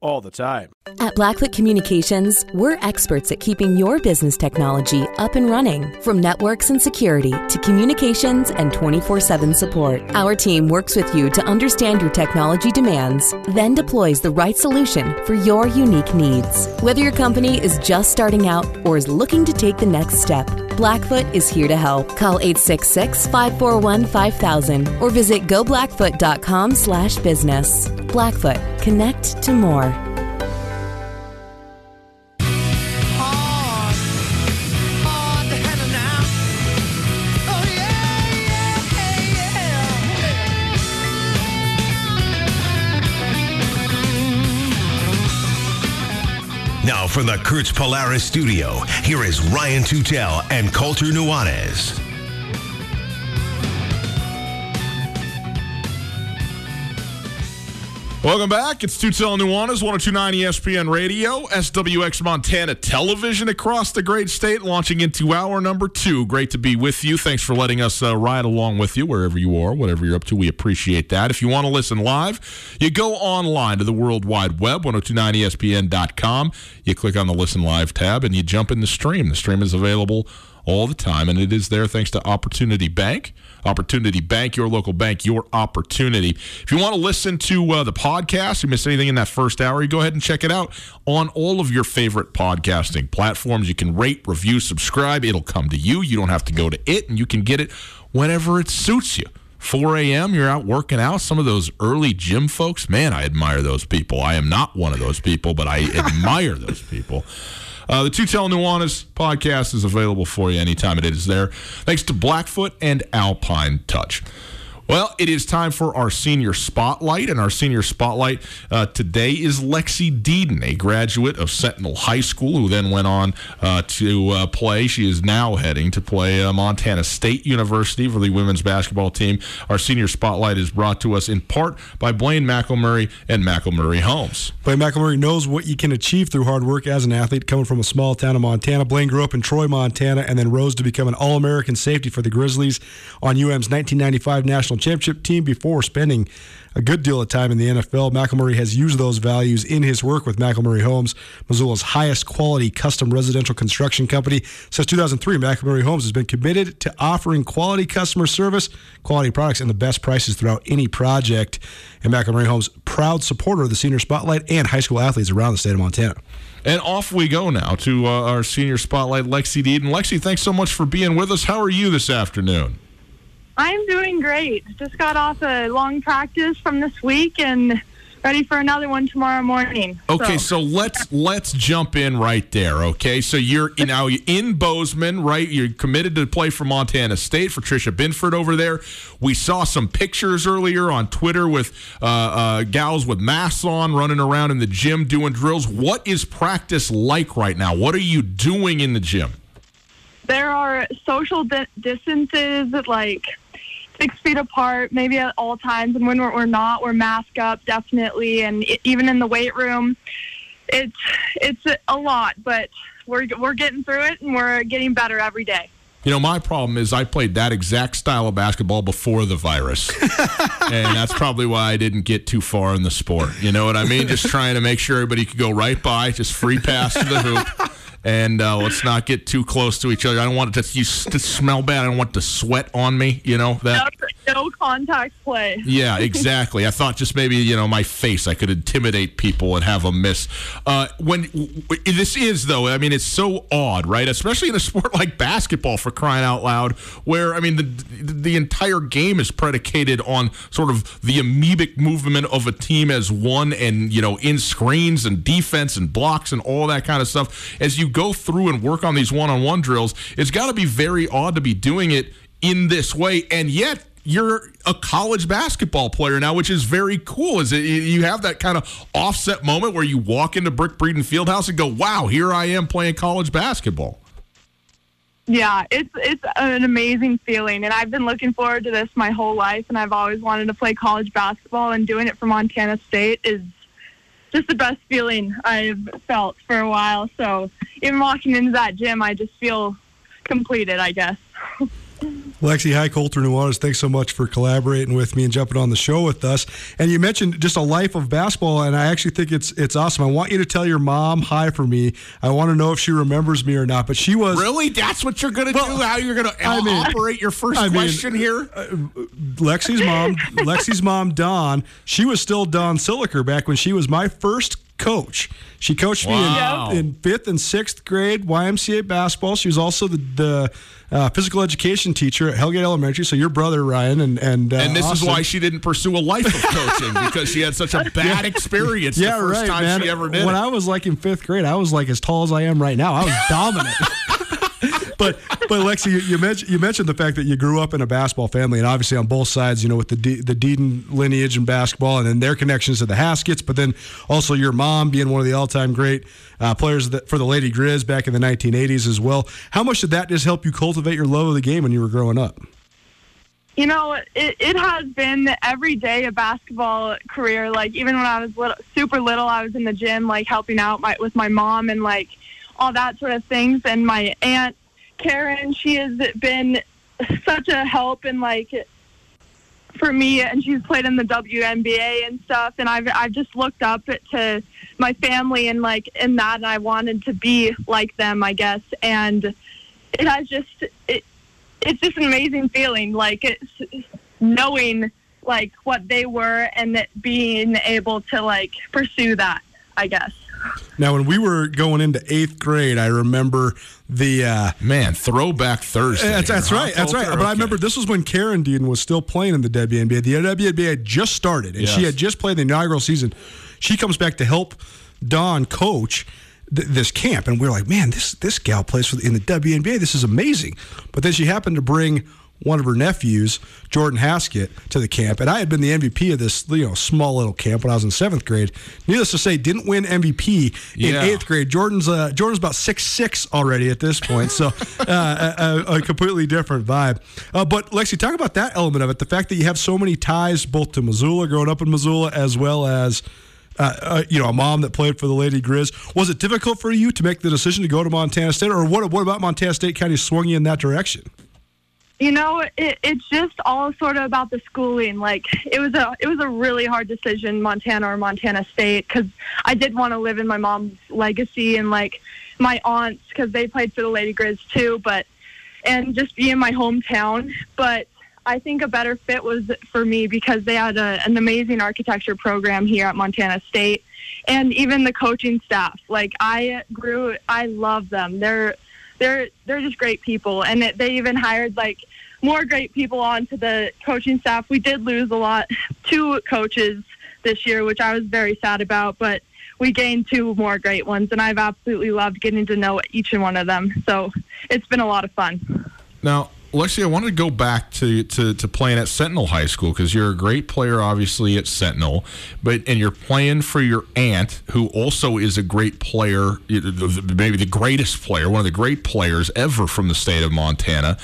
all the time. At Blackfoot Communications, we're experts at keeping your business technology up and running. From networks and security to communications and 24 7 support, our team works with you to understand your technology demands, then deploys the right solution for your unique needs. Whether your company is just starting out or is looking to take the next step, Blackfoot is here to help. Call 866 541 5000 or visit goblackfoot.com slash business. Blackfoot, connect to more. From the Kurtz Polaris studio, here is Ryan Tutel and Colter Nuanez. Welcome back. It's Tutel Nuanez, 1029 ESPN Radio, SWX Montana Television across the great state, launching into hour number two. Great to be with you. Thanks for letting us uh, ride along with you wherever you are, whatever you're up to. We appreciate that. If you want to listen live, you go online to the World Wide Web, 1029ESPN.com. You click on the Listen Live tab and you jump in the stream. The stream is available all the time, and it is there thanks to Opportunity Bank. Opportunity Bank, your local bank, your opportunity. If you want to listen to uh, the podcast, you missed anything in that first hour, you go ahead and check it out on all of your favorite podcasting platforms. You can rate, review, subscribe. It'll come to you. You don't have to go to it, and you can get it whenever it suits you. 4 a.m., you're out working out. Some of those early gym folks, man, I admire those people. I am not one of those people, but I admire those people. Uh, the Tutel Nuanez podcast is available for you anytime it is there. Thanks to Blackfoot and Alpine Touch. Well, it is time for our senior spotlight, and our senior spotlight uh, today is Lexi Deden, a graduate of Sentinel High School, who then went on uh, to uh, play. She is now heading to play uh, Montana State University for the women's basketball team. Our senior spotlight is brought to us in part by Blaine McElmurry and McElmurry Homes. Blaine McElmurry knows what you can achieve through hard work as an athlete, coming from a small town of Montana. Blaine grew up in Troy, Montana, and then rose to become an All American safety for the Grizzlies on UM's 1995 national championship team before spending a good deal of time in the NFL. McElmurry has used those values in his work with McElmurry Homes, Missoula's highest quality custom residential construction company. Since 2003, McElmurry Homes has been committed to offering quality customer service, quality products, and the best prices throughout any project. And McElmurry Homes, proud supporter of the Senior Spotlight and high school athletes around the state of Montana. And off we go now to uh, our senior spotlight, Lexi Deden. Lexi, thanks so much for being with us. How are you this afternoon? I'm doing great. Just got off a long practice from this week and ready for another one tomorrow morning. Okay, so, so let's let's jump in right there. Okay, so you're you know in Bozeman, right? You're committed to play for Montana State for Tricia Binford over there. We saw some pictures earlier on Twitter with uh, uh, gals with masks on running around in the gym doing drills. What is practice like right now? What are you doing in the gym? There are social di- distances like six feet apart, maybe at all times. And when we're, we're not, we're masked up definitely. And it, even in the weight room, it's it's a lot. But we're we're getting through it and we're getting better every day. You know, my problem is I played that exact style of basketball before the virus. and that's probably why I didn't get too far in the sport. You know what I mean? Just trying to make sure everybody could go right by, just free pass to the hoop and uh, let's not get too close to each other. I don't want it to, you, to smell bad. I don't want the sweat on me. You know that. No, no contact play. Yeah, exactly. I thought just maybe you know my face, I could intimidate people and have them miss. Uh, when w- this is though, I mean, it's so odd, right? Especially in a sport like basketball, for crying out loud, where I mean the the entire game is predicated on sort of the amoebic movement of a team as one, and you know in screens and defense and blocks and all that kind of stuff. As you go through and work on these one-on-one drills, it's got to be very odd to be doing it in this way, and yet you're a college basketball player now, which is very cool. Is it you have that kind of offset moment where you walk into Brick Breeden Fieldhouse and go, "Wow, here I am playing college basketball." Yeah, it's it's an amazing feeling, and I've been looking forward to this my whole life, and I've always wanted to play college basketball, and doing it for Montana State is just the best feeling I've felt for a while. So even walking into that gym, I just feel completed, I guess. Lexi, hi, Colter Nuanez. Thanks so much for collaborating with me and jumping on the show with us. And you mentioned just a life of basketball, and I actually think it's it's awesome. I want you to tell your mom hi for me. I want to know if she remembers me or not. But she was really. That's what you're going to well, do. How you're going to I mean, operate your first I question mean, here? Uh, Lexi's mom, Lexi's mom, Dawn. She was still Dawn Siliker back when she was my first coach. She coached wow. me in, in, fifth and sixth grade YMCA basketball. She was also the, the uh, physical education teacher at Hellgate Elementary. So your brother Ryan and and uh, and this Austin. is why she didn't pursue a life of coaching because she had such a bad yeah. experience yeah, the first right, time man. she ever did. When it. I was like in fifth grade, I was like as tall as I am right now. I was dominant. but but Lexi, you, you, mentioned you mentioned the fact that you grew up in a basketball family, and obviously on both sides, you know, with the D, the Deden lineage in basketball, and then their connections to the Hasquets, but then also your mom being one of the all time great uh, players that, for the Lady Griz back in the 1980s as well. How much did that just help you cultivate your love of the game when you were growing up? You know, it, it has been every day a basketball career. Like even when I was little, super little, I was in the gym, like helping out my, with my mom and like all that sort of things. And my aunt Karen, she has been such a help and like for me, and she's played in the WNBA and stuff. And I've I've just looked up to my family and like in that, and I wanted to be like them, I guess. And it has just it it's just an amazing feeling, like it's knowing like what they were and being able to like pursue that, I guess. Now, when we were going into eighth grade, I remember the uh, man throwback Thursday. That's, that's right. That's right. But I remember this was when Karen Dean was still playing in the WNBA. The WNBA had just started, and yes. she had just played the inaugural season. She comes back to help Dawn coach th- this camp, and we are like, man, this this gal plays for the, in the WNBA. This is amazing. But then she happened to bring one of her nephews, Jordan Hasquet, to the camp, and I had been the MVP of this, you know, small little camp when I was in seventh grade. Needless to say, didn't win MVP in yeah. eighth grade. Jordan's uh, Jordan's about six six already at this point, so uh, a, a, completely different vibe. Uh, but Lexi, talk about that element of it—the fact that you have so many ties both to Missoula, growing up in Missoula, as well as. Uh, uh, you know, a mom that played for the Lady Griz. Was it difficult for you to make the decision to go to Montana State, or what? What about Montana State kind of swung you in that direction? You know, it, it's just all sort of about the schooling. Like it was a it was a really hard decision, Montana or Montana State, because I did want to live in my mom's legacy and like my aunts because they played for the Lady Griz too, but and just be in my hometown. But I think a better fit was for me because they had a, an amazing architecture program here at Montana State, and even the coaching staff. Like I grew, I love them. They're they're they're just great people, and they even hired like more great people onto the coaching staff. We did lose a lot, two coaches this year, which I was very sad about, but we gained two more great ones, and I've absolutely loved getting to know each and one of them. So it's been a lot of fun. Now, Lexi, I wanted to go back to, to, to playing at Sentinel High School because you're a great player, obviously, at Sentinel, but and you're playing for your aunt, who also is a great player, maybe the greatest player, one of the great players ever from the state of Montana.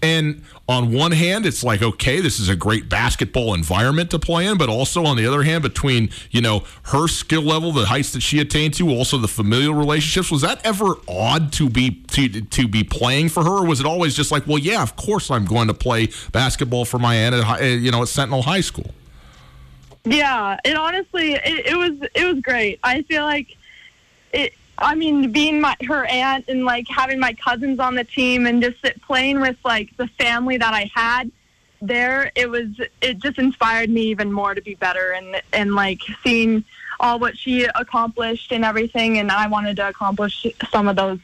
And on one hand, it's like, okay, this is a great basketball environment to play in, but also on the other hand, between, you know, her skill level, the heights that she attained to, also the familial relationships, was that ever odd to be to, to be playing for her? Or was it always just like, well, yeah, of course I'm going to play basketball for my aunt uh, at, you know, at Sentinel High School? Yeah, it honestly, it, it was, it was great. I feel like it, I mean, being my her aunt and like having my cousins on the team and just playing with like the family that I had there, it was it just inspired me even more to be better and and like seeing all what she accomplished and everything, and I wanted to accomplish some of those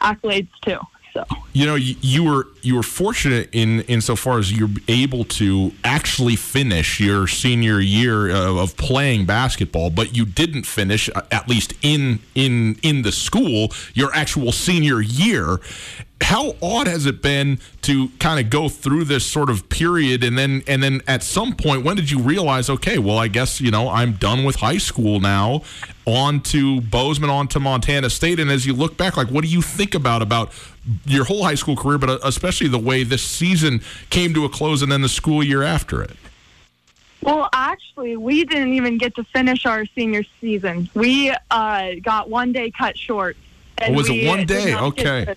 accolades too. So. You know, you, you, were you were fortunate in insofar as you're able to actually finish your senior year of, of playing basketball, but you didn't finish uh, at least in in in the school your actual senior year how odd has it been to kind of go through this sort of period and then and then at some point when did you realize okay well i guess you know i'm done with high school now on to bozeman on to montana state and as you look back like what do you think about about your whole high school career but especially the way this season came to a close and then the school year after it well, actually, we didn't even get to finish our senior season. We uh, got one day cut short. Oh, was it one day? Okay.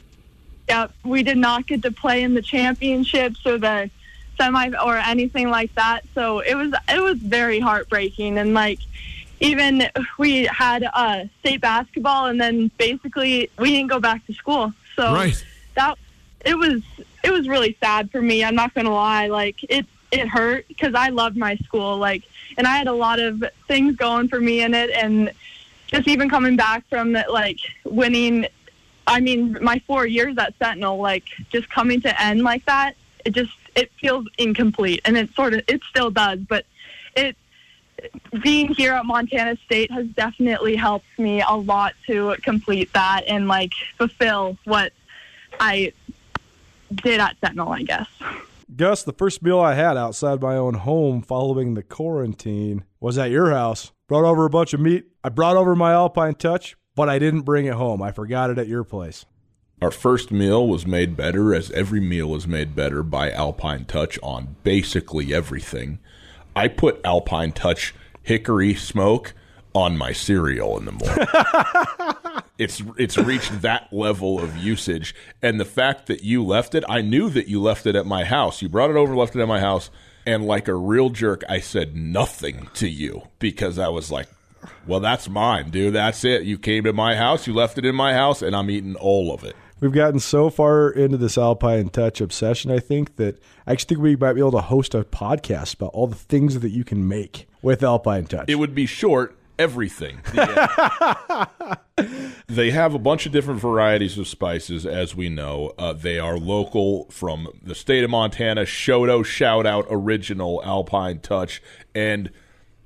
Yep, we did not get to play in the championships or the semi or anything like that. So it was it was very heartbreaking and like even we had uh, state basketball and then basically we didn't go back to school. So right. that it was it was really sad for me. I'm not gonna lie. Like it it hurt because I loved my school. Like and I had a lot of things going for me in it and just even coming back from that like winning I mean, my four years at Sentinel, like just coming to end like that, it just it feels incomplete, and it sort of it still does, but it being here at Montana State has definitely helped me a lot to complete that and like fulfill what I did at Sentinel, I guess. Gus, the first meal I had outside my own home following the quarantine was at your house. Brought over a bunch of meat. I brought over my Alpine Touch, but I didn't bring it home. I forgot it at your place. Our first meal was made better, as every meal is made better by Alpine Touch on basically everything. I put Alpine Touch hickory smoke on my cereal in the morning. it's it's reached that level of usage, and the fact that you left it, I knew that you left it at my house. You brought it over, left it at my house, and like a real jerk, I said nothing to you because I was like, well, that's mine, dude. That's it. You came to my house, you left it in my house, and I'm eating all of it. We've gotten so far into this Alpine Touch obsession, I think, that I actually think we might be able to host a podcast about all the things that you can make with Alpine Touch. It would be short everything. they have a bunch of different varieties of spices, as we know. Uh, they are local from the state of Montana. Shoto shout out original Alpine Touch. And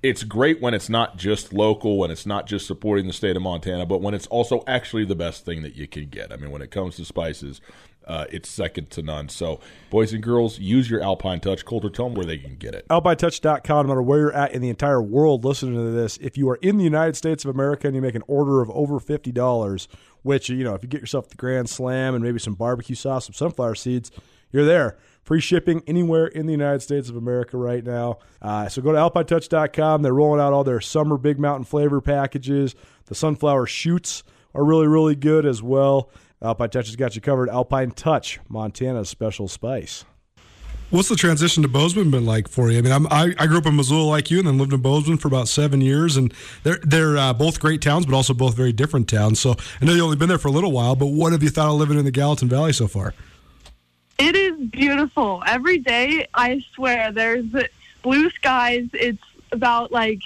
it's great when it's not just local, when it's not just supporting the state of Montana, but when it's also actually the best thing that you can get. I mean, when it comes to spices, uh, it's second to none. So, boys and girls, use your Alpine Touch. Colter, tell them where they can get it. AlpineTouch.com, no matter where you're at in the entire world listening to this, if you are in the United States of America and you make an order of over $50, which, you know, if you get yourself the Grand Slam and maybe some barbecue sauce, some sunflower seeds, you're there. Free shipping anywhere in the United States of America right now. Uh, so go to alpinetouch.com. They're rolling out all their summer Big Mountain flavor packages. The sunflower shoots are really, really good as well. Alpine Touch has got you covered. Alpine Touch, Montana's special spice. What's the transition to Bozeman been like for you? I mean, I'm, i I, grew up in Missoula like you, and then lived in Bozeman for about seven years, and they're they're uh, both great towns, but also both very different towns. So I know you've only been there for a little while, but what have you thought of living in the Gallatin Valley so far? It is beautiful. Every day, I swear, there's blue skies. It's about like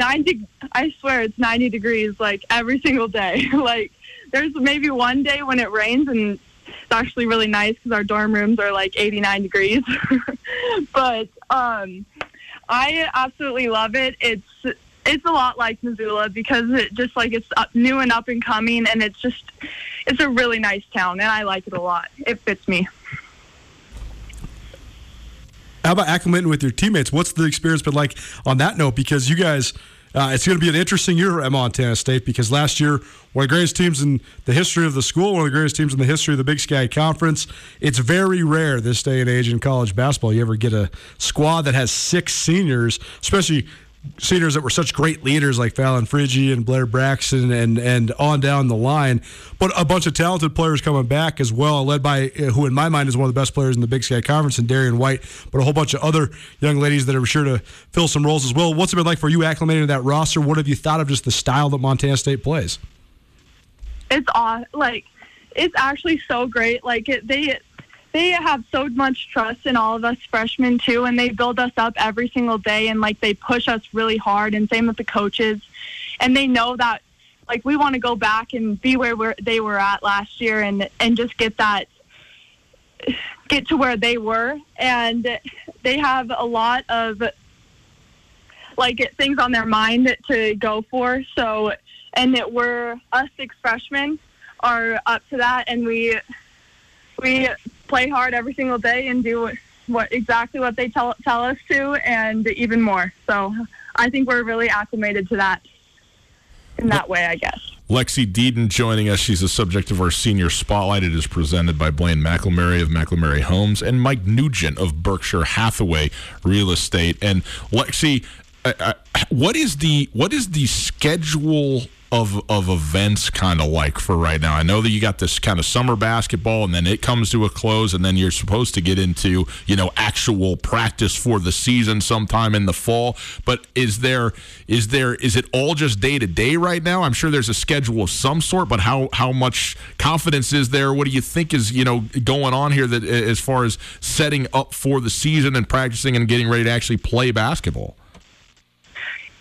90, I swear it's 90 degrees like every single day. like there's maybe one day when it rains and it's actually really nice because our dorm rooms are like 89 degrees. but um, I absolutely love it. It's it's a lot like Missoula because it just like it's new and up and coming, and it's just it's a really nice town, and I like it a lot. It fits me. How about acclimating with your teammates? What's the experience been like on that note? Because you guys, uh, it's going to be an interesting year at Montana State because last year, one of the greatest teams in the history of the school, one of the greatest teams in the history of the Big Sky Conference. It's very rare this day and age in college basketball you ever get a squad that has six seniors, especially seniors that were such great leaders like Fallon Frigge and Blair Braxton and and on down the line, but a bunch of talented players coming back as well, led by uh, who in my mind is one of the best players in the Big Sky Conference, and Darian White, but a whole bunch of other young ladies that are sure to fill some roles as well. What's it been like for you acclimating to that roster? What have you thought of just the style that Montana State plays? It's aw- like it's actually so great. Like it, they they have so much trust in all of us freshmen too, and they build us up every single day, and like they push us really hard. And same with the coaches, and they know that like we want to go back and be where we're, they were at last year, and and just get that get to where they were, and they have a lot of like things on their mind to go for. So, and that we're us six freshmen are up to that, and we we play hard every single day and do what exactly what they tell tell us to, and even more. So I think we're really acclimated to that in that way, I guess. Lexi Deden joining us. She's the subject of our senior spotlight. It is presented by Blaine McElmurry of McElmurry Homes and Mike Nugent of Berkshire Hathaway Real Estate. And Lexi, what is the what is the schedule of of events kind of like for right now? I know that you got this kind of summer basketball, and then it comes to a close, and then you're supposed to get into you know actual practice for the season sometime in the fall. But is there is there is it all just day to day right now? I'm sure there's a schedule of some sort, but how how much confidence is there? What do you think is you know going on here that as far as setting up for the season and practicing and getting ready to actually play basketball?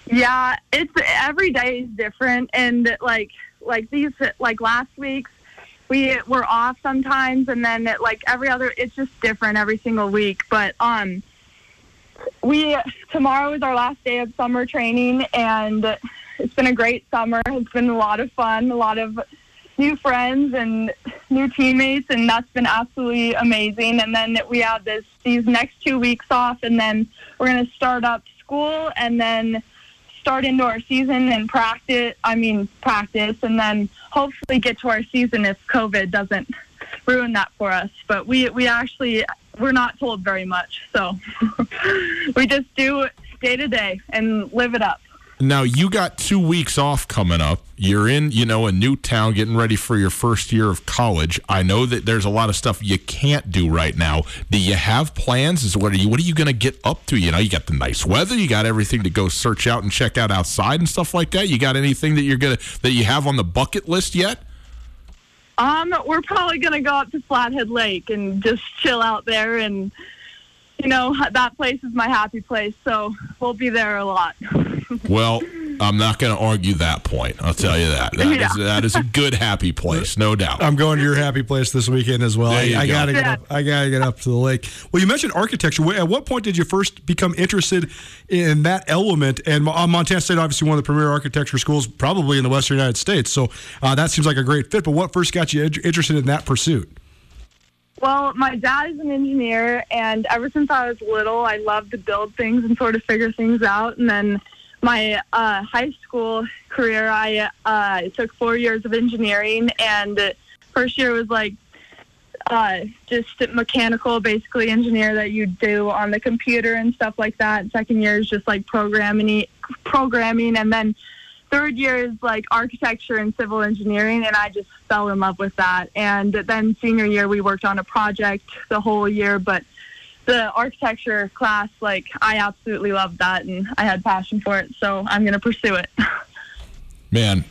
Yeah, it's every day is different, and like like these like last week's we were off sometimes, and then it, like every other, it's just different every single week. But um, we tomorrow is our last day of summer training, and it's been a great summer. It's been a lot of fun, a lot of new friends and new teammates, and that's been absolutely amazing. And then we have this these next two weeks off, and then we're to start up school, and then start into our season and practice. I mean, practice, and then hopefully get to our season if COVID doesn't ruin that for us. But we we actually we're not told very much, so we just do day to day and live it up. Now you got two weeks off coming up. You're in, you know, a new town, getting ready for your first year of college. I know that there's a lot of stuff you can't do right now. Do you have plans? Is what are you? What are you going to get up to? You know, you got the nice weather. You got everything to go search out and check out outside and stuff like that. You got anything that you're gonna that you have on the bucket list yet? Um, we're probably gonna go up to Flathead Lake and just chill out there and you know, that place is my happy place, so we'll be there a lot. well, I'm not going to argue that point. I'll tell you that. That, yeah. is, that is a good happy place, no doubt. I'm going to your happy place this weekend as well. I, I, gotta get up. I gotta get up to the lake. Well, you mentioned architecture. At what point did you first become interested in that element? And uh, Montana State, obviously, one of the premier architecture schools, probably in the Western United States. So uh, that seems like a great fit. But what first got you interested in that pursuit? Well, my dad is an engineer, and ever since I was little, I loved to build things and sort of figure things out. And then my uh, high school career, I uh, took four years of engineering, and first year was like uh, just mechanical, basically engineer that you do on the computer and stuff like that. Second year is just like programming, programming, and then third year is like architecture and civil engineering, and I just fell in love with that. And then senior year, we worked on a project the whole year, but the architecture class, like I absolutely loved that, and I had passion for it, so I'm going to pursue it. Man,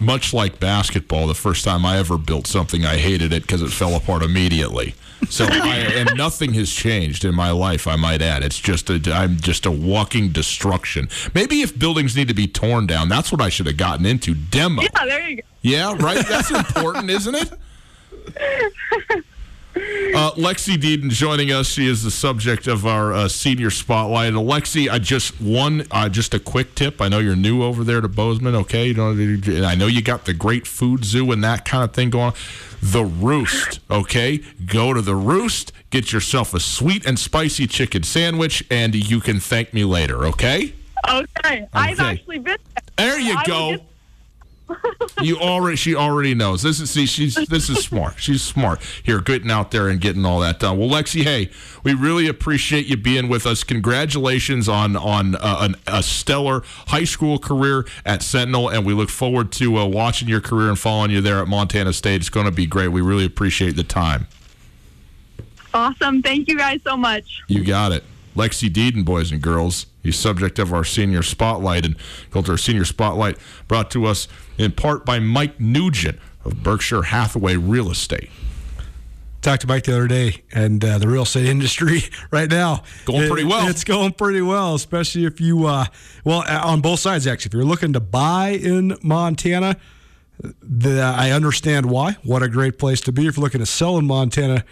much like basketball, the first time I ever built something, I hated it because it fell apart immediately. So I, and nothing has changed in my life. I might add, it's just a I'm just a walking destruction. Maybe if buildings need to be torn down, that's what I should have gotten into. Demo. Yeah, there you go. Yeah, right. That's important, isn't it? Uh, Lexi Deden joining us. She is the subject of our uh, senior spotlight. Lexi, I just one, uh, just a quick tip. I know you're new over there to Bozeman. Okay, you know, I know you got the great food zoo and that kind of thing going on. The Roost. Okay, go to the Roost. Get yourself a sweet and spicy chicken sandwich, and you can thank me later. Okay. Okay, okay. I've actually been there. There you I go you already she already knows. This is see she's this is smart. She's smart here, getting out there and getting all that done. Well, Lexi, hey, we really appreciate you being with us. Congratulations on on uh, an, a stellar high school career at Sentinel, and we look forward to uh, watching your career and following you there at Montana State. It's going to be great. We really appreciate the time. Awesome. Thank you guys so much. You got it. Lexi Deden, boys and girls. He's subject of our senior spotlight, and called our senior spotlight brought to us in part by Mike Nugent of Berkshire Hathaway Real Estate. Talked to Mike the other day, and uh, the real estate industry right now going pretty well. it's going pretty well, especially if you, uh, well, on both sides actually. If you're looking to buy in Montana, the, I understand why. What a great place to be. If you're looking to sell in Montana,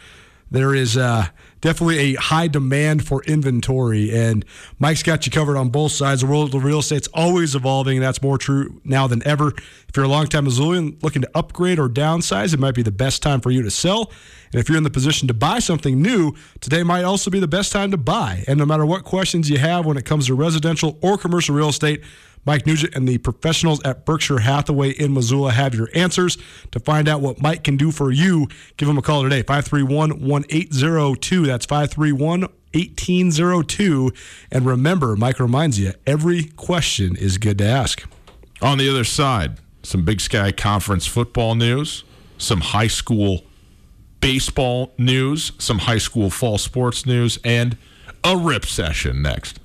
there is uh, definitely a high demand for inventory, and Mike's got you covered on both sides. The world of real estate's always evolving, and that's more true now than ever. If you're a longtime Missoulian looking to upgrade or downsize, it might be the best time for you to sell. And if you're in the position to buy something new, today might also be the best time to buy. And no matter what questions you have when it comes to residential or commercial real estate, Mike Nugent and the professionals at Berkshire Hathaway in Missoula have your answers. To find out what Mike can do for you, give him a call today, 531 1802. That's 531 1802. And remember, Mike reminds you every question is good to ask. On the other side, some Big Sky Conference football news, some high school baseball news, some high school fall sports news, and a rip session next.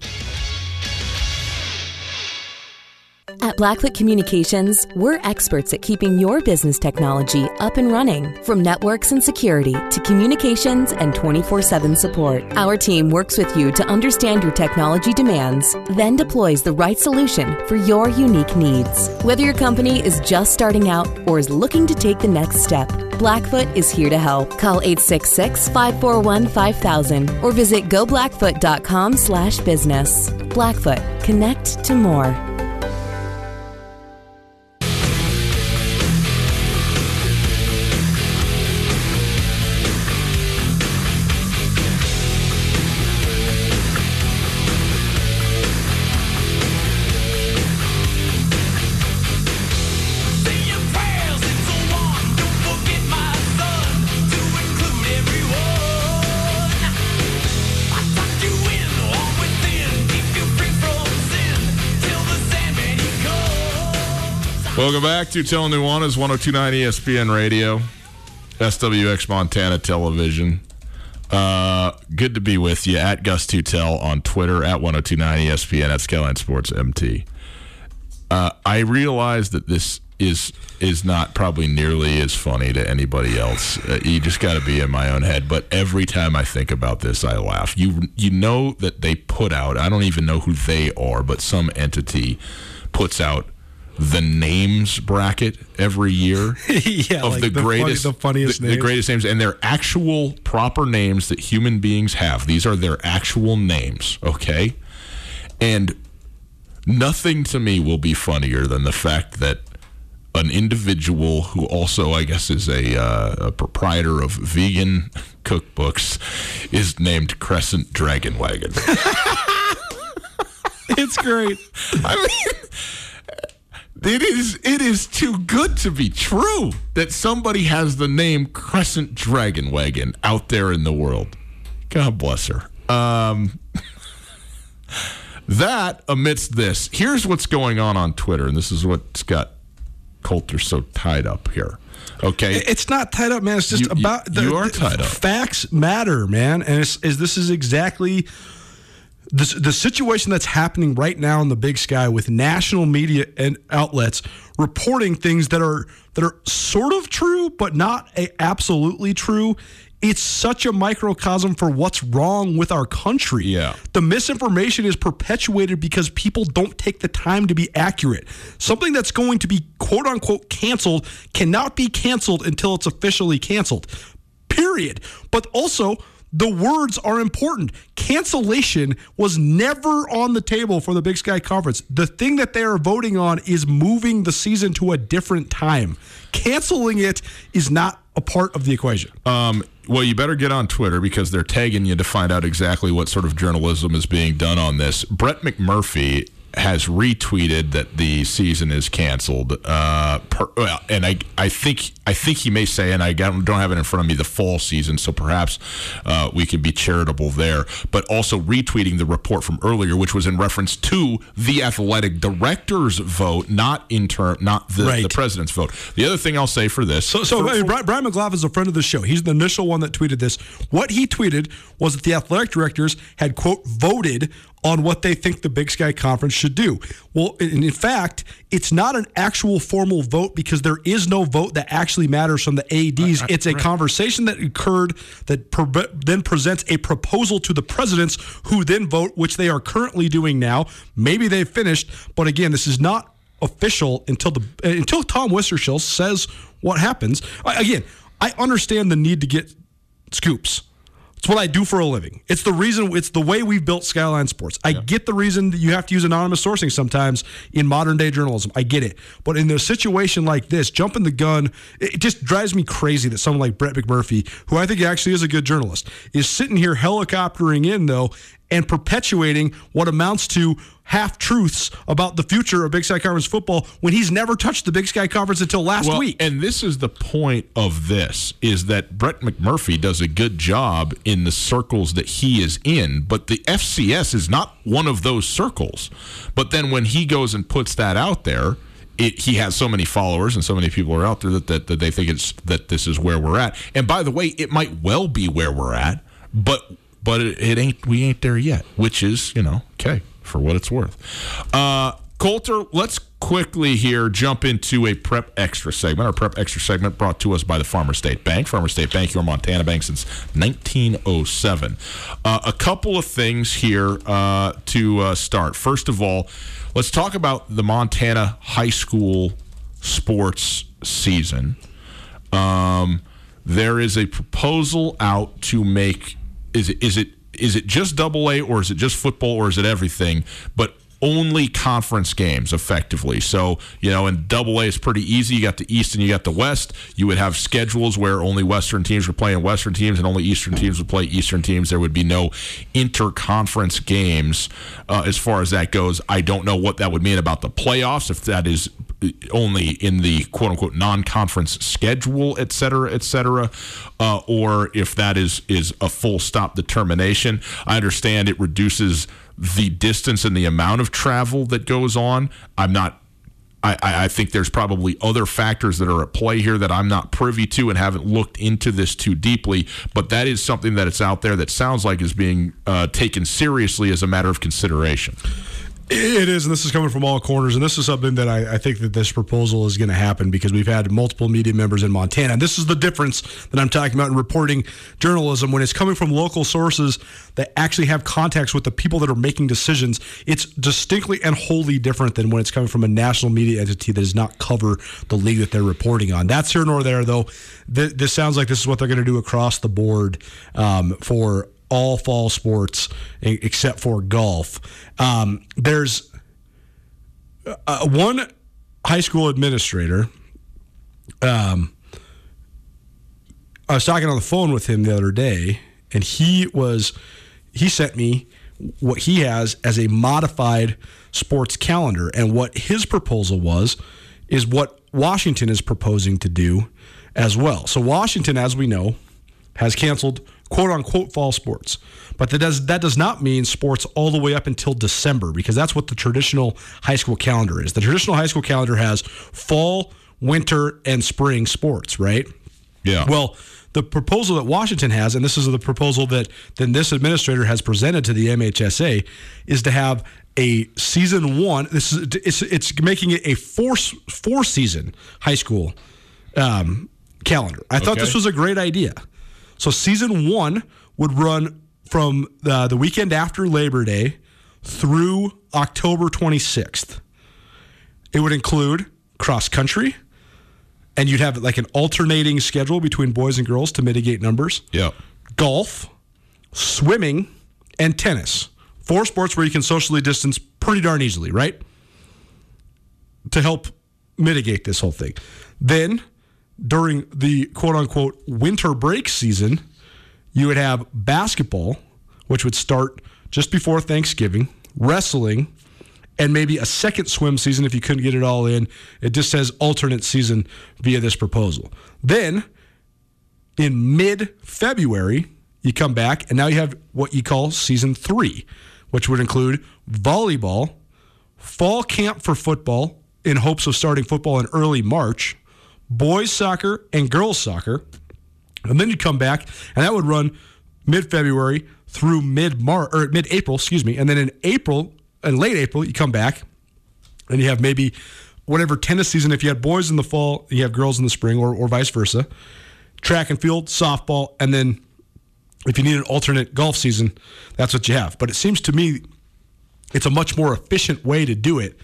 At Blackfoot Communications, we're experts at keeping your business technology up and running. From networks and security to communications and 24 7 support, our team works with you to understand your technology demands, then deploys the right solution for your unique needs. Whether your company is just starting out or is looking to take the next step, Blackfoot is here to help. Call 866 541 5000 or visit goblackfoot.com slash business. Blackfoot, connect to more. Welcome back to Tell Nuanez 1029 ESPN Radio, SWX Montana Television. Uh, good to be with you at Gus Tutel on Twitter at 1029 ESPN at Skyline Sports MT. Uh, I realize that this is is not probably nearly as funny to anybody else. Uh, you just got to be in my own head. But every time I think about this, I laugh. You you know that they put out. I don't even know who they are, but some entity puts out the names bracket every year yeah, of like the, the, greatest, funny, the funniest, the, names. the greatest names, and they're actual proper names that human beings have. These are their actual names, okay? And nothing to me will be funnier than the fact that an individual who also, I guess, is a, uh, a proprietor of vegan cookbooks is named Crescent Dragonwagon. it's great. I mean it is it is too good to be true that somebody has the name Crescent Dragonwagon out there in the world. God bless her. Um, that amidst this, here's what's going on on Twitter, and this is what's got Colter so tied up here. Okay, it's not tied up, man. It's just you, about you, you are tied up. Facts matter, man, and it's, is this is exactly the, the situation that's happening right now in the big sky with national media and outlets reporting things that are that are sort of true but not a, absolutely true it's such a microcosm for what's wrong with our country. Yeah. The misinformation is perpetuated because people don't take the time to be accurate. Something that's going to be quote unquote canceled cannot be canceled until it's officially canceled. Period period. But also, the words are important. Cancellation was never on the table for the Big Sky Conference. The thing that they are voting on is moving the season to a different time. Canceling it is not a part of the equation. Um, well, you better get on Twitter because they're tagging you to find out exactly what sort of journalism is being done on this. Brett McMurphy has retweeted that the season is canceled. Uh, per, well, and I, I think, I think he may say, and I don't have it in front of me, the fall season. So perhaps uh, we can be charitable there. But also retweeting the report from earlier, which was in reference to the athletic director's vote, not in turn, not the, right. the president's vote. The other thing I'll say for this, so, so for, Brian, Brian McLaughlin is a friend of the show. He's the initial one that tweeted this. What he tweeted was that the athletic directors had quote voted on what they think the Big Sky Conference should do. Well, in fact, it's not an actual formal vote because there is no vote that actually matters from the ADs. Uh, it's a right. conversation that occurred that pre- then presents a proposal to the presidents who then vote, which they are currently doing now. Maybe they've finished, but again, this is not official until the until Tom Wistrcill says what happens. Again, I understand the need to get scoops. It's what I do for a living. It's the reason. It's the way we've built Skyline Sports. I yeah. get the reason that you have to use anonymous sourcing sometimes in modern day journalism. I get it. But in a situation like this, jumping the gun, it just drives me crazy that someone like Brett McMurphy, who I think actually is a good journalist, is sitting here helicoptering in though and perpetuating what amounts to half truths about the future of Big Sky Conference football when he's never touched the Big Sky Conference until last well, week. And this is the point of this is that Brett McMurphy does a good job in the circles that he is in, but the FCS is not one of those circles. But then when he goes and puts that out there, it, he has so many followers and so many people are out there that, that, that they think it's that this is where we're at. And by the way, it might well be where we're at, but but it, it ain't we ain't there yet, which is you know okay for what it's worth. Uh, Colter, let's quickly here jump into a prep extra segment. Our prep extra segment brought to us by the Farmer State Bank. Farmer State Bank, your Montana bank since 1907. Uh, a couple of things here uh, to uh, start. First of all, let's talk about the Montana high school sports season. Um, there is a proposal out to make is it is it is it just double A or is it just football or is it everything? But only conference games effectively. So, you know, in double A is pretty easy. You got the East and you got the West. You would have schedules where only Western teams were playing Western teams and only Eastern teams would play Eastern teams. There would be no inter-conference games uh, as far as that goes. I don't know what that would mean about the playoffs, if that is only in the quote unquote non-conference schedule, et cetera, et cetera, uh, or if that is is a full stop determination. I understand it reduces the distance and the amount of travel that goes on. I'm not. I, I think there's probably other factors that are at play here that I'm not privy to and haven't looked into this too deeply. But that is something that it's out there that sounds like is being uh, taken seriously as a matter of consideration. It is, and this is coming from all corners, and this is something that I, I think that this proposal is going to happen because we've had multiple media members in Montana. And this is the difference that I'm talking about in reporting journalism when it's coming from local sources that actually have contacts with the people that are making decisions. It's distinctly and wholly different than when it's coming from a national media entity that does not cover the league that they're reporting on. That's here nor there, though. This sounds like this is what they're going to do across the board um, for all fall sports except for golf. Um, there's uh, one high school administrator. Um, I was talking on the phone with him the other day, and he was he sent me what he has as a modified sports calendar, and what his proposal was is what Washington is proposing to do as well. So Washington, as we know, has canceled quote unquote fall sports. But that does that does not mean sports all the way up until December because that's what the traditional high school calendar is. The traditional high school calendar has fall, winter, and spring sports, right? Yeah. Well, the proposal that Washington has, and this is the proposal that then this administrator has presented to the MHSA, is to have a season one. This is it's it's making it a four four season high school um, calendar. I okay. thought this was a great idea. So season one would run from the, the weekend after Labor Day through October 26th. It would include cross country, and you'd have like an alternating schedule between boys and girls to mitigate numbers. Yeah. Golf, swimming, and tennis. Four sports where you can socially distance pretty darn easily, right? To help mitigate this whole thing. Then, during the quote unquote winter break season, you would have basketball, which would start just before Thanksgiving, wrestling, and maybe a second swim season if you couldn't get it all in. It just says alternate season via this proposal. Then, in mid February, you come back, and now you have what you call season three, which would include volleyball, fall camp for football in hopes of starting football in early March, boys soccer and girls soccer. And then you come back, and that would run mid February through mid March or mid April, excuse me. And then in April and late April, you come back and you have maybe whatever tennis season. If you had boys in the fall, you have girls in the spring, or, or vice versa. Track and field, softball, and then if you need an alternate golf season, that's what you have. But it seems to me it's a much more efficient way to do it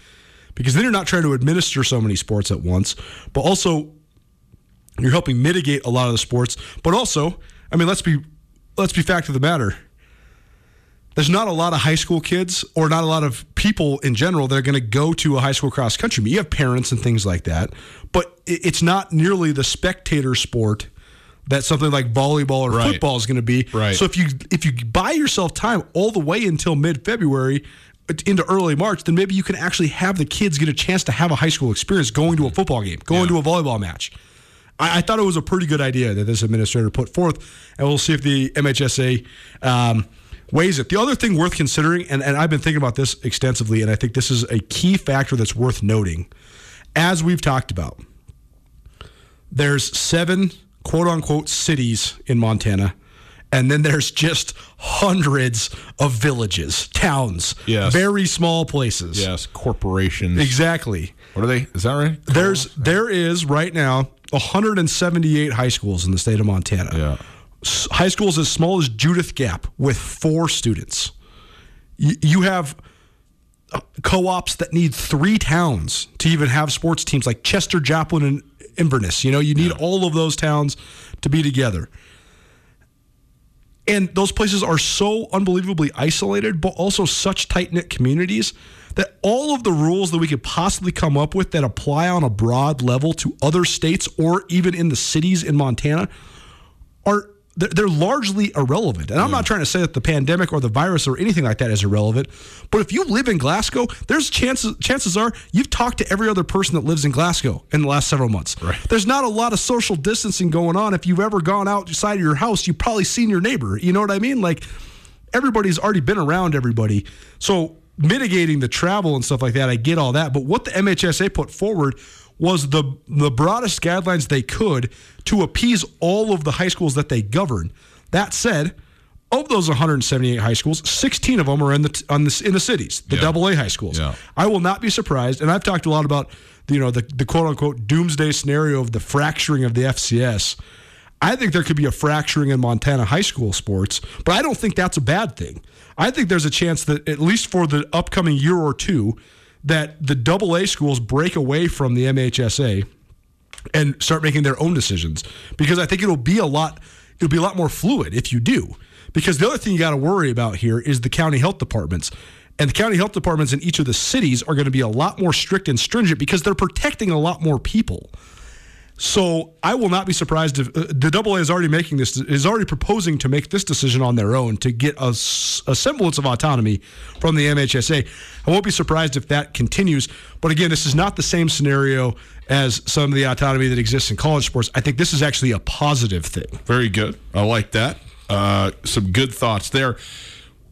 because then you're not trying to administer so many sports at once, but also you're helping mitigate a lot of the sports. But also, I mean, let's be let's be fact of the matter. There's not a lot of high school kids or not a lot of people in general that are going to go to a high school cross country meet. You have parents and things like that, but it's not nearly the spectator sport that something like volleyball or right. football is going to be. Right. So if you if you buy yourself time all the way until mid February into early March, then maybe you can actually have the kids get a chance to have a high school experience going to a football game, going yeah. to a volleyball match. I, I, thought it was a pretty good idea that this administrator put forth, and we'll see if the MHSA um, weighs it. The other thing worth considering, and, and I've been thinking about this extensively, and I think this is a key factor that's worth noting, as we've talked about. There's seven quote unquote cities in Montana. And then there's just hundreds of villages, towns, yes. very small places. Yes, corporations. Exactly. What are they? Is that right? There's there is right now 178 high schools in the state of Montana. Yeah. High schools as small as Judith Gap with four students. You have uh, co-ops that need three towns to even have sports teams like Chester, Joplin, and Inverness. You know, you need yeah. all of those towns to be together. And those places are so unbelievably isolated, but also such tight knit communities that all of the rules that we could possibly come up with that apply on a broad level to other states or even in the cities in Montana are they're largely irrelevant. And I'm not mm. trying to say that the pandemic or the virus or anything like that is irrelevant, but if you live in Glasgow, there's chances chances are you've talked to every other person that lives in Glasgow in the last several months. Right. There's not a lot of social distancing going on. If you've ever gone outside of your house, you've probably seen your neighbor. You know what I mean? Like everybody's already been around everybody. So mitigating the travel and stuff like that, I get all that. But what the MHSA put forward was the the broadest guidelines they could to appease all of the high schools that they govern. That said, of those 178 high schools, 16 of them are in the on the in the cities, the yeah. double A high schools. Yeah. I will not be surprised, and I've talked a lot about you know the, the quote unquote doomsday scenario of the fracturing of the FCS. I think there could be a fracturing in Montana high school sports, but I don't think that's a bad thing. I think there's a chance that at least for the upcoming year or two, that the double A schools break away from the MHSA and start making their own decisions because I think it'll be a lot it'll be a lot more fluid if you do. Because the other thing you got to worry about here is the county health departments. And the county health departments in each of the cities are going to be a lot more strict and stringent because they're protecting a lot more people. So I will not be surprised if uh, the AA is already making this is already proposing to make this decision on their own to get a, a semblance of autonomy from the MHSA. I won't be surprised if that continues. But again, this is not the same scenario as some of the autonomy that exists in college sports. I think this is actually a positive thing. Very good. I like that. Uh, some good thoughts there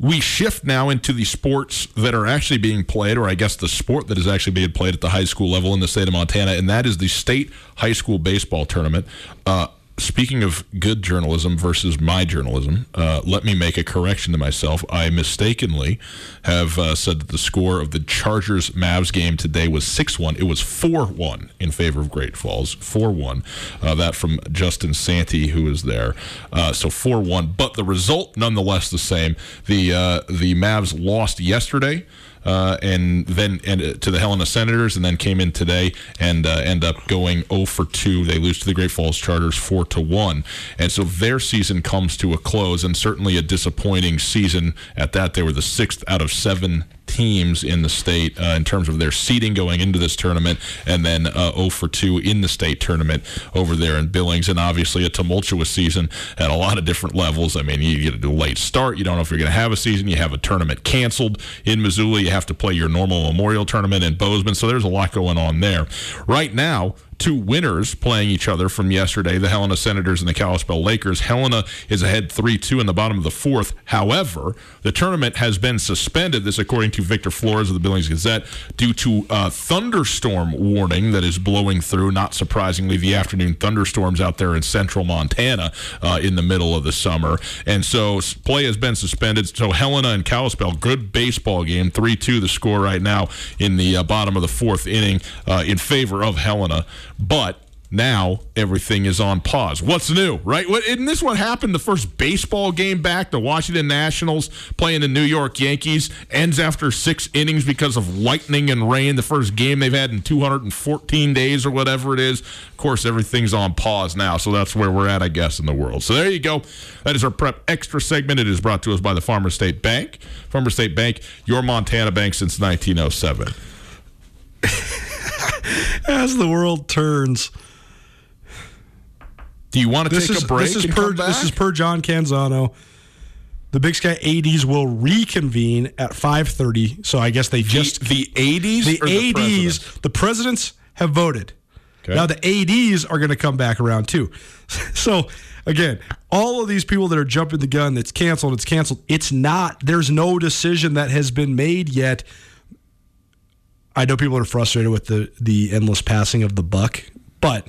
we shift now into the sports that are actually being played, or I guess the sport that is actually being played at the high school level in the state of Montana, and that is the state high school baseball tournament. Uh, speaking of good journalism versus my journalism, uh, let me make a correction to myself. I mistakenly have uh, said that the score of the Chargers Mavs game today was 6 1. It was 4 1 in favor of Great Falls. 4 1. Uh, that from Justin Santee, who was there. Uh, so 4 1. But the result, nonetheless, the same. The, uh, the Mavs lost yesterday. Uh, and then and uh, to the Helena Senators, and then came in today and uh, end up going 0 for 2. They lose to the Great Falls Chargers 4 to 1, and so their season comes to a close, and certainly a disappointing season at that. They were the sixth out of seven teams in the state uh, in terms of their seeding going into this tournament, and then uh, 0 for 2 in the state tournament over there in Billings. And obviously, a tumultuous season at a lot of different levels. I mean, you get a late start. You don't know if you're going to have a season. You have a tournament canceled in Missoula. You have to play your normal Memorial tournament in Bozeman. So there's a lot going on there. Right now, two winners playing each other from yesterday, the Helena Senators and the Kalispell Lakers. Helena is ahead 3 2 in the bottom of the fourth. However, the tournament has been suspended, this according to Victor Flores of the Billings Gazette, due to a thunderstorm warning that is blowing through. Not surprisingly, the afternoon thunderstorms out there in central Montana uh, in the middle of the summer. And so play has been suspended. So Helena and Kalispell, good baseball game. 3 2 the score right now in the uh, bottom of the fourth inning uh, in favor of Helena. But now everything is on pause. What's new, right? Isn't this what happened? The first baseball game back, the Washington Nationals playing the New York Yankees, ends after six innings because of lightning and rain. The first game they've had in 214 days or whatever it is. Of course, everything's on pause now, so that's where we're at, I guess, in the world. So there you go. That is our prep extra segment. It is brought to us by the Farmer State Bank. Farmer State Bank, your Montana bank since 1907. as the world turns. Do you want to this take is, a break? This is per this is per John Canzano. The Big Sky ADs will reconvene at 5:30. So I guess they just the, the ADs the ADs the, the presidents have voted. Okay. Now the ADs are going to come back around too. so again, all of these people that are jumping the gun that's canceled, it's canceled. It's not. There's no decision that has been made yet I know people are frustrated with the the endless passing of the buck, but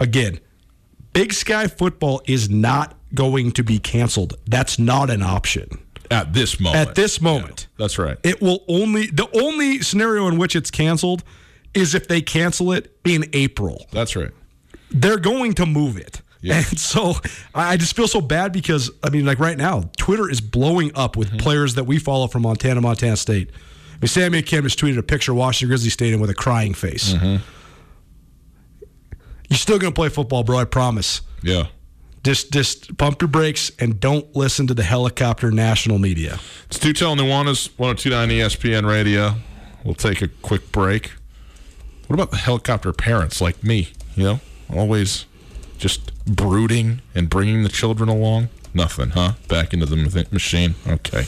again, Big Sky football is not going to be canceled. That's not an option at this moment. At this moment. Yeah, that's right. It will only the only scenario in which it's canceled is if they cancel it in April. That's right. They're going to move it. Yeah. And so I just feel so bad because I mean, like right now, Twitter is blowing up with mm-hmm. players that we follow from Montana, Montana State mean, Sammy Kim just tweeted a picture of Washington Grizzly Stadium with a crying face. Mm-hmm. You're still going to play football, bro. I promise. Yeah. Just, just pump your brakes and don't listen to the helicopter national media. It's Tutel Nuanez, 1029 ESPN Radio. We'll take a quick break. What about the helicopter parents like me? You know, always just brooding and bringing the children along. Nothing, huh? Back into the machine. Okay.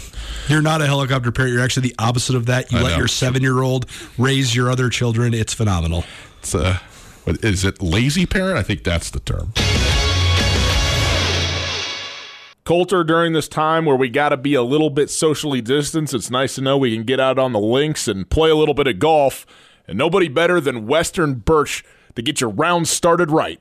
You're not a helicopter parent. You're actually the opposite of that. You I let know. your seven year old raise your other children. It's phenomenal. It's uh, is it lazy parent? I think that's the term. Colter, during this time where we got to be a little bit socially distanced, it's nice to know we can get out on the links and play a little bit of golf. And nobody better than Western Birch to get your round started right.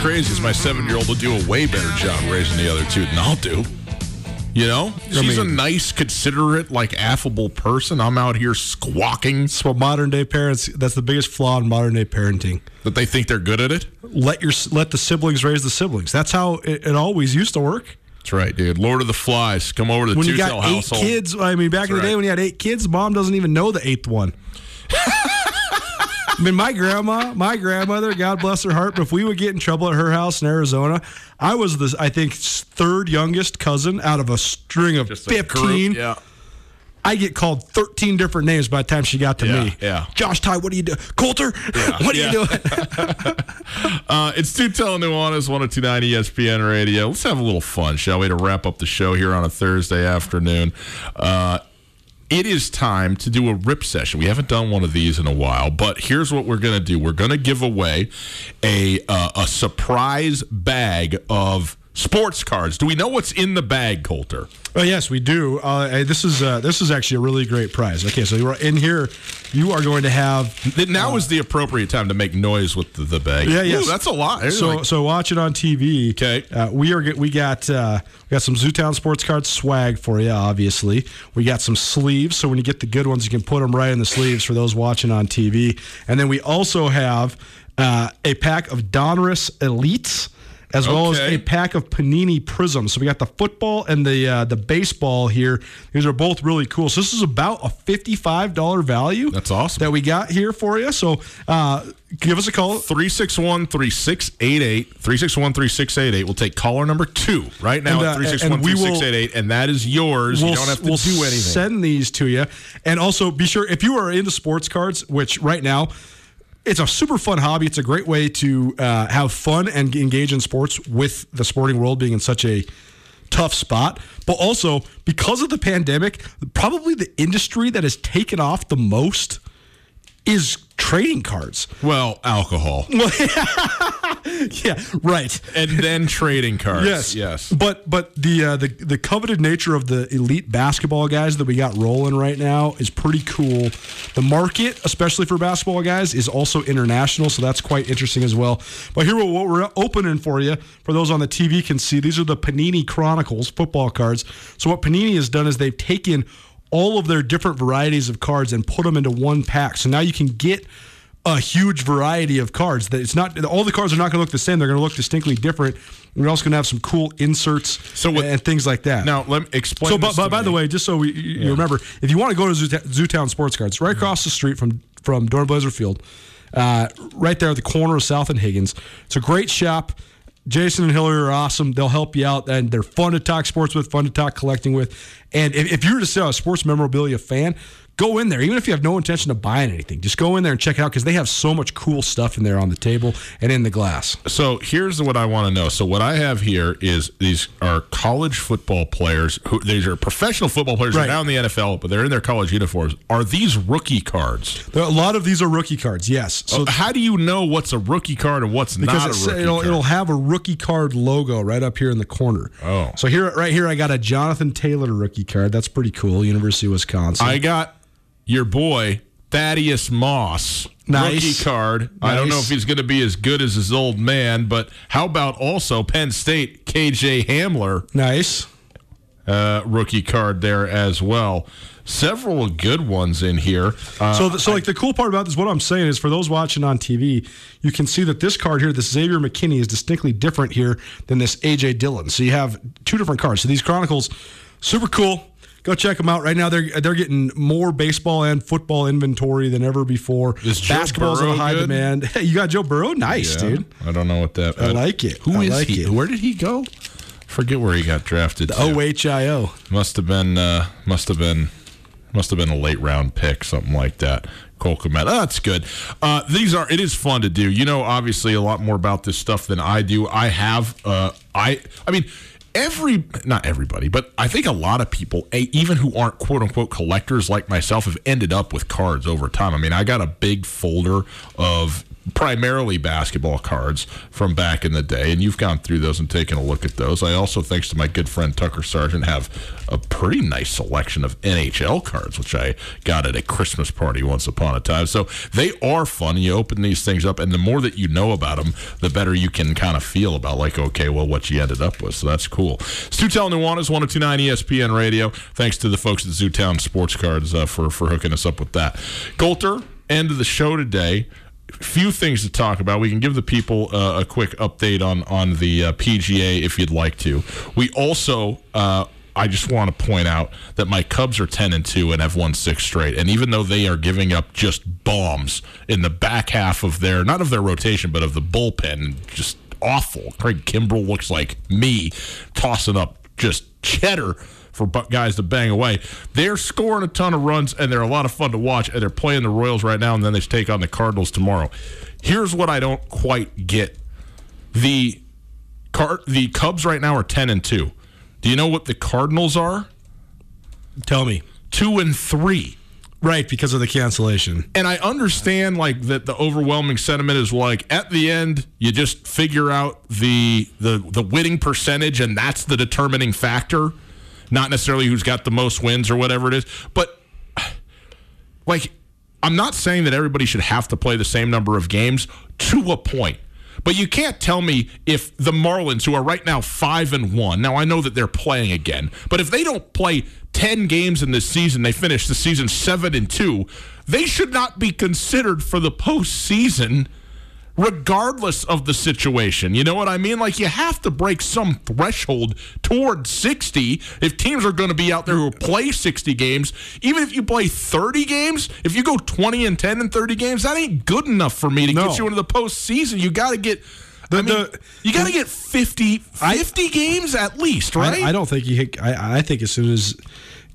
crazy is my seven year old will do a way better job raising the other two than I'll do. You know, she's I mean, a nice, considerate, like affable person. I'm out here squawking. That's what modern day parents. That's the biggest flaw in modern day parenting. That they think they're good at it. Let your let the siblings raise the siblings. That's how it, it always used to work. That's right, dude. Lord of the Flies, come over to the when you got eight household. kids. I mean, back That's in the right. day when you had eight kids, mom doesn't even know the eighth one. I mean, my grandma, my grandmother, God bless her heart, but if we would get in trouble at her house in Arizona, I was the, I think, third youngest cousin out of a string of Just 15. yeah. I get called 13 different names by the time she got to yeah, me. Yeah. Josh Ty, what are you doing? Colter, yeah, what are yeah. you doing? uh, it's Tutel Nuanez, 1029 ESPN Radio. Let's have a little fun, shall we, to wrap up the show here on a Thursday afternoon. Uh, it is time to do a rip session. We haven't done one of these in a while, but here's what we're going to do. We're going to give away a uh, a surprise bag of sports cards. Do we know what's in the bag, Colter? Oh yes, we do. Uh, this is uh, this is actually a really great prize. Okay, so you're in here. You are going to have now uh, is the appropriate time to make noise with the, the bag. Yeah, yes, Ooh, that's a lot. So like, so watch it on TV. Okay, uh, we are we got uh, we got some Zootown sports cards swag for you. Obviously, we got some sleeves. So when you get the good ones, you can put them right in the sleeves for those watching on TV. And then we also have uh, a pack of Donruss Elites as okay. well as a pack of Panini Prisms. So we got the football and the uh, the baseball here. These are both really cool. So this is about a fifty-five dollar value. That's awesome that we got here for you. So uh, give us a call 361 3688 361 3688 we'll take caller number two right now uh, 361 3688 and that is yours we'll, you don't have to we'll do anything send these to you and also be sure if you are into sports cards which right now it's a super fun hobby. It's a great way to uh, have fun and engage in sports with the sporting world being in such a tough spot. But also, because of the pandemic, probably the industry that has taken off the most is trading cards. Well, alcohol. yeah, right. And then trading cards. Yes, yes. But but the uh, the the coveted nature of the elite basketball guys that we got rolling right now is pretty cool. The market, especially for basketball guys, is also international, so that's quite interesting as well. But here, what we're opening for you, for those on the TV can see, these are the Panini Chronicles football cards. So what Panini has done is they've taken all of their different varieties of cards and put them into one pack. So now you can get a huge variety of cards. That it's not all the cards are not going to look the same. They're going to look distinctly different. We're also going to have some cool inserts so what, and things like that. Now, let me explain. So, but, by the way, just so we, you yeah. remember, if you want to go to Zootown Sports Cards, right across the street from from Dornblaser Field, uh, right there at the corner of South and Higgins, it's a great shop. Jason and Hillary are awesome. They'll help you out, and they're fun to talk sports with, fun to talk collecting with. And if, if you're just a sports memorabilia fan, go in there, even if you have no intention of buying anything. Just go in there and check it out because they have so much cool stuff in there on the table and in the glass. So here's what I want to know. So what I have here is these are college football players who these are professional football players right. now in the NFL, but they're in their college uniforms. Are these rookie cards? There, a lot of these are rookie cards. Yes. So uh, how do you know what's a rookie card and what's not a rookie it'll, card? It'll have a rookie card logo right up here in the corner. Oh. So here, right here, I got a Jonathan Taylor rookie card. That's pretty cool. University of Wisconsin. I got your boy Thaddeus Moss nice. rookie card. Nice. I don't know if he's going to be as good as his old man, but how about also Penn State KJ Hamler? Nice. Uh, rookie card there as well. Several good ones in here. Uh, so, the, so like the cool part about this, what I'm saying is, for those watching on TV, you can see that this card here, this Xavier McKinney, is distinctly different here than this AJ Dillon. So you have two different cards. So these Chronicles, super cool go check them out right now. They're they're getting more baseball and football inventory than ever before. Is Basketball's in high good? demand. you got Joe Burrow, nice yeah, dude. I don't know what that. I, I like it. Who I is like he? It. Where did he go? Forget where he got drafted. The OHIO must have been uh, must have been must have been a late round pick, something like that. Cole Kmet. Oh, that's good. Uh, these are. It is fun to do. You know, obviously, a lot more about this stuff than I do. I have. Uh, I. I mean every not everybody but i think a lot of people eh, even who aren't quote unquote collectors like myself have ended up with cards over time. I mean i got a big folder of primarily basketball cards from back in the day, and you've gone through those and taken a look at those. I also, thanks to my good friend Tucker Sargent, have a pretty nice selection of NHL cards, which I got at a Christmas party once upon a time. So they are fun. You open these things up, and the more that you know about them, the better you can kind of feel about, like, okay, well, what you ended up with. So that's cool. Zootown Nuanez, 1029 ESPN Radio. Thanks to the folks at Zootown Sports Cards uh, for, for hooking us up with that. Colter, end of the show today few things to talk about. We can give the people uh, a quick update on on the uh, PGA if you'd like to. We also. Uh, I just want to point out that my Cubs are 10 and 2 and have won six straight. And even though they are giving up just bombs in the back half of their, not of their rotation, but of the bullpen, just awful. Craig Kimbrel looks like me tossing up just cheddar for guys to bang away. They're scoring a ton of runs, and they're a lot of fun to watch. And they're playing the Royals right now, and then they take on the Cardinals tomorrow. Here's what I don't quite get: the Car- the Cubs right now are ten and two. Do you know what the Cardinals are? Tell me. Two and three. Right, because of the cancellation. And I understand like that the overwhelming sentiment is like at the end you just figure out the the the winning percentage and that's the determining factor not necessarily who's got the most wins or whatever it is. But like, I'm not saying that everybody should have to play the same number of games to a point. But you can't tell me if the Marlins, who are right now five and one, now I know that they're playing again, but if they don't play ten games in this season, they finish the season seven and two, they should not be considered for the postseason regardless of the situation. You know what I mean? Like you have to break some threshold toward 60 if teams are going to be out there who play 60 games. Even if you play 30 games, if you go 20 and 10 and 30 games, that ain't good enough for me to no. get you into the postseason. You got to get. The, I mean, the, you got to get 50, 50 I, games at least, right? I, I don't think you. I, I think as soon as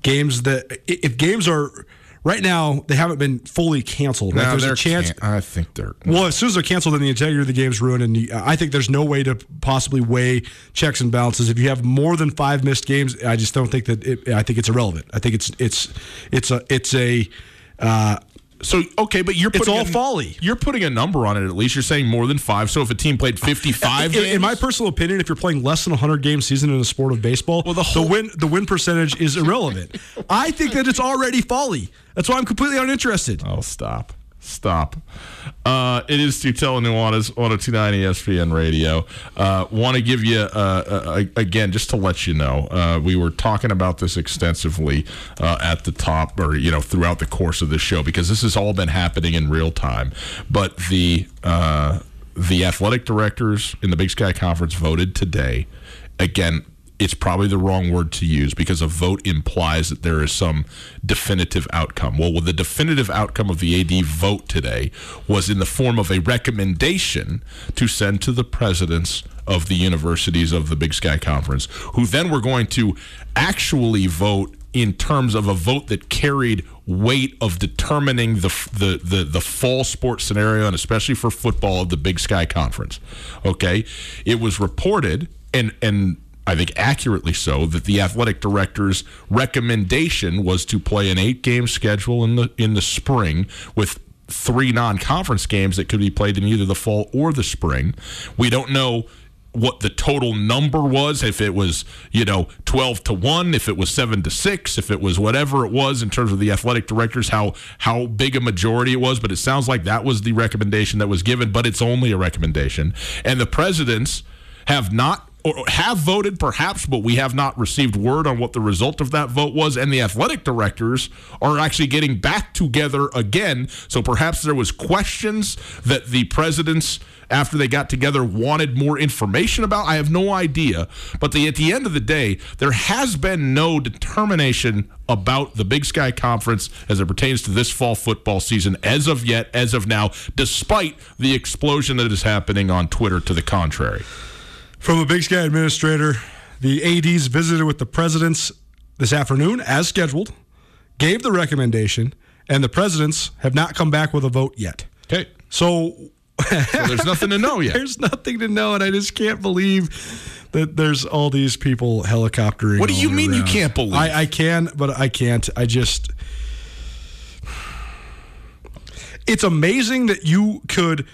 games that if games are Right now, they haven't been fully canceled. Right? No, there's a chance. I think they're. Well, as soon as they're canceled, then the integrity of the game is ruined, and I think there's no way to possibly weigh checks and balances. If you have more than five missed games, I just don't think that. It, I think it's irrelevant. I think it's it's it's a it's a. Uh, so okay, but you're it's all a, folly. You're putting a number on it. At least you're saying more than five. So if a team played 55, in, in my personal opinion, if you're playing less than 100 game season in the sport of baseball, well, the, whole, the win the win percentage is irrelevant. I think that it's already folly. That's why I'm completely uninterested. Oh, stop. Stop. Uh, it is Tutel Nuanez, 1029 ESPN Radio. Uh, Want to give you, uh, uh again, just to let you know, uh, we were talking about this extensively uh, at the top or, you know, throughout the course of the show because this has all been happening in real time. But the, the athletic directors in the Big Sky Conference voted today. Again, it's probably the wrong word to use because a vote implies that there is some definitive outcome. Well, the definitive outcome of the AD vote today was in the form of a recommendation to send to the presidents of the universities of the Big Sky Conference, who then were going to actually vote in terms of a vote that carried weight of determining the, the the the fall sports scenario and especially for football of the Big Sky Conference. Okay, it was reported and and I think accurately so, that the athletic director's recommendation was to play an eight game schedule in the in the spring with three non conference games that could be played in either the fall or the spring. We don't know what the total number was if it was you know 12 to 1 if it was 7 to 6 if it was whatever it was in terms of the athletic directors how how big a majority it was but it sounds like that was the recommendation that was given but it's only a recommendation and the presidents have not or have voted perhaps, but we have not received word on what the result of that vote was. And the athletic directors are actually getting back together again. So perhaps there was questions that the presidents after they got together wanted more information about. I have no idea. But the, at the end of the day, there has been no determination about the Big Sky Conference as it pertains to this fall football season as of yet, as of now, despite the explosion that is happening on Twitter to the contrary. From a Big Sky administrator, the ADs visited with the presidents this afternoon as scheduled, gave the recommendation, and the presidents have not come back with a vote yet. Okay. So, so there's nothing to know yet. There's nothing to know, and I just can't believe that there's all these people helicoptering. What do you mean around. you can't believe? I, I can, but I can't. I just. It's amazing that you could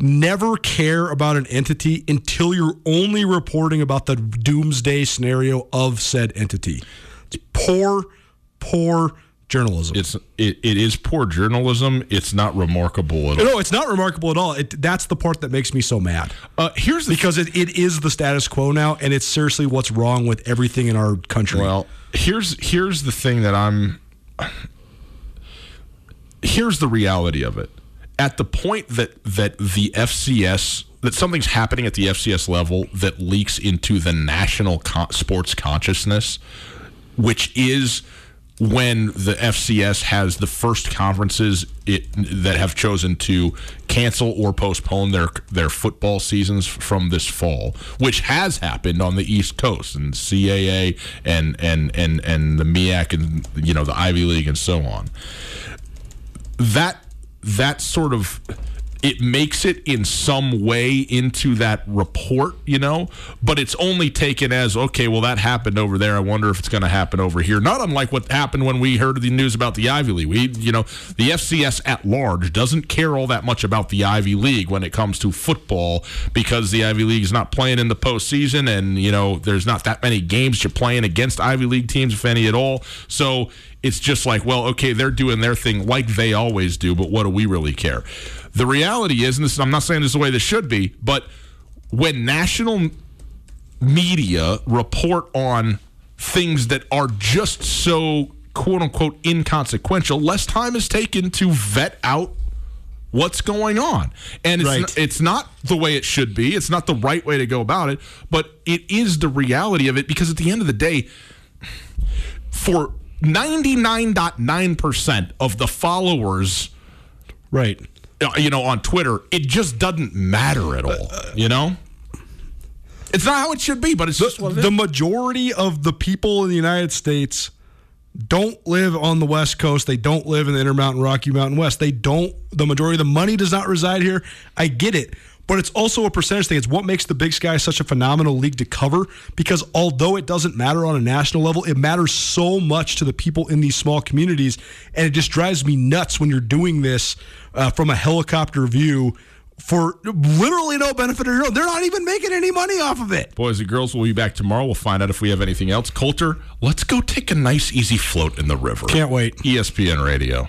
never care about an entity until you're only reporting about the doomsday scenario of said entity. It's poor, poor journalism. It's it, it is poor journalism. It's not remarkable at all. No, it's not remarkable at all. It, that's the part that makes me so mad. Uh, here's because it, it is the status quo now, and it's seriously what's wrong with everything in our country. Well, here's here's the thing that I'm. Here's the reality of it. At the point that that the FCS that something's happening at the FCS level that leaks into the national con- sports consciousness, which is when the FCS has the first conferences it, that have chosen to cancel or postpone their their football seasons from this fall, which has happened on the East Coast and CAA and and and and the MEAC and you know the Ivy League and so on. That that sort of it makes it in some way into that report, you know, but it's only taken as okay, well that happened over there. I wonder if it's going to happen over here. Not unlike what happened when we heard the news about the Ivy League. We, you know, the FCS at large doesn't care all that much about the Ivy League when it comes to football because the Ivy League is not playing in the postseason, and you know, there's not that many games you're playing against Ivy League teams, if any at all. So it's just like, well, okay, they're doing their thing like they always do, but what do we really care? The reality is, and this, I'm not saying this is the way this should be, but when national media report on things that are just so quote unquote inconsequential, less time is taken to vet out what's going on. And it's, right. not, it's not the way it should be. It's not the right way to go about it, but it is the reality of it because at the end of the day, for 99.9% of the followers right uh, you know on Twitter it just doesn't matter at all you know it's not how it should be but it's the, just what the majority of the people in the United States don't live on the West Coast. They don't live in the Intermountain Rocky Mountain West. They don't, the majority of the money does not reside here. I get it but it's also a percentage thing. It's what makes the Big Sky such a phenomenal league to cover because although it doesn't matter on a national level, it matters so much to the people in these small communities. And it just drives me nuts when you're doing this uh, from a helicopter view for literally no benefit of your own. They're not even making any money off of it. Boys and girls, we'll be back tomorrow. We'll find out if we have anything else. Colter, let's go take a nice, easy float in the river. Can't wait. ESPN Radio.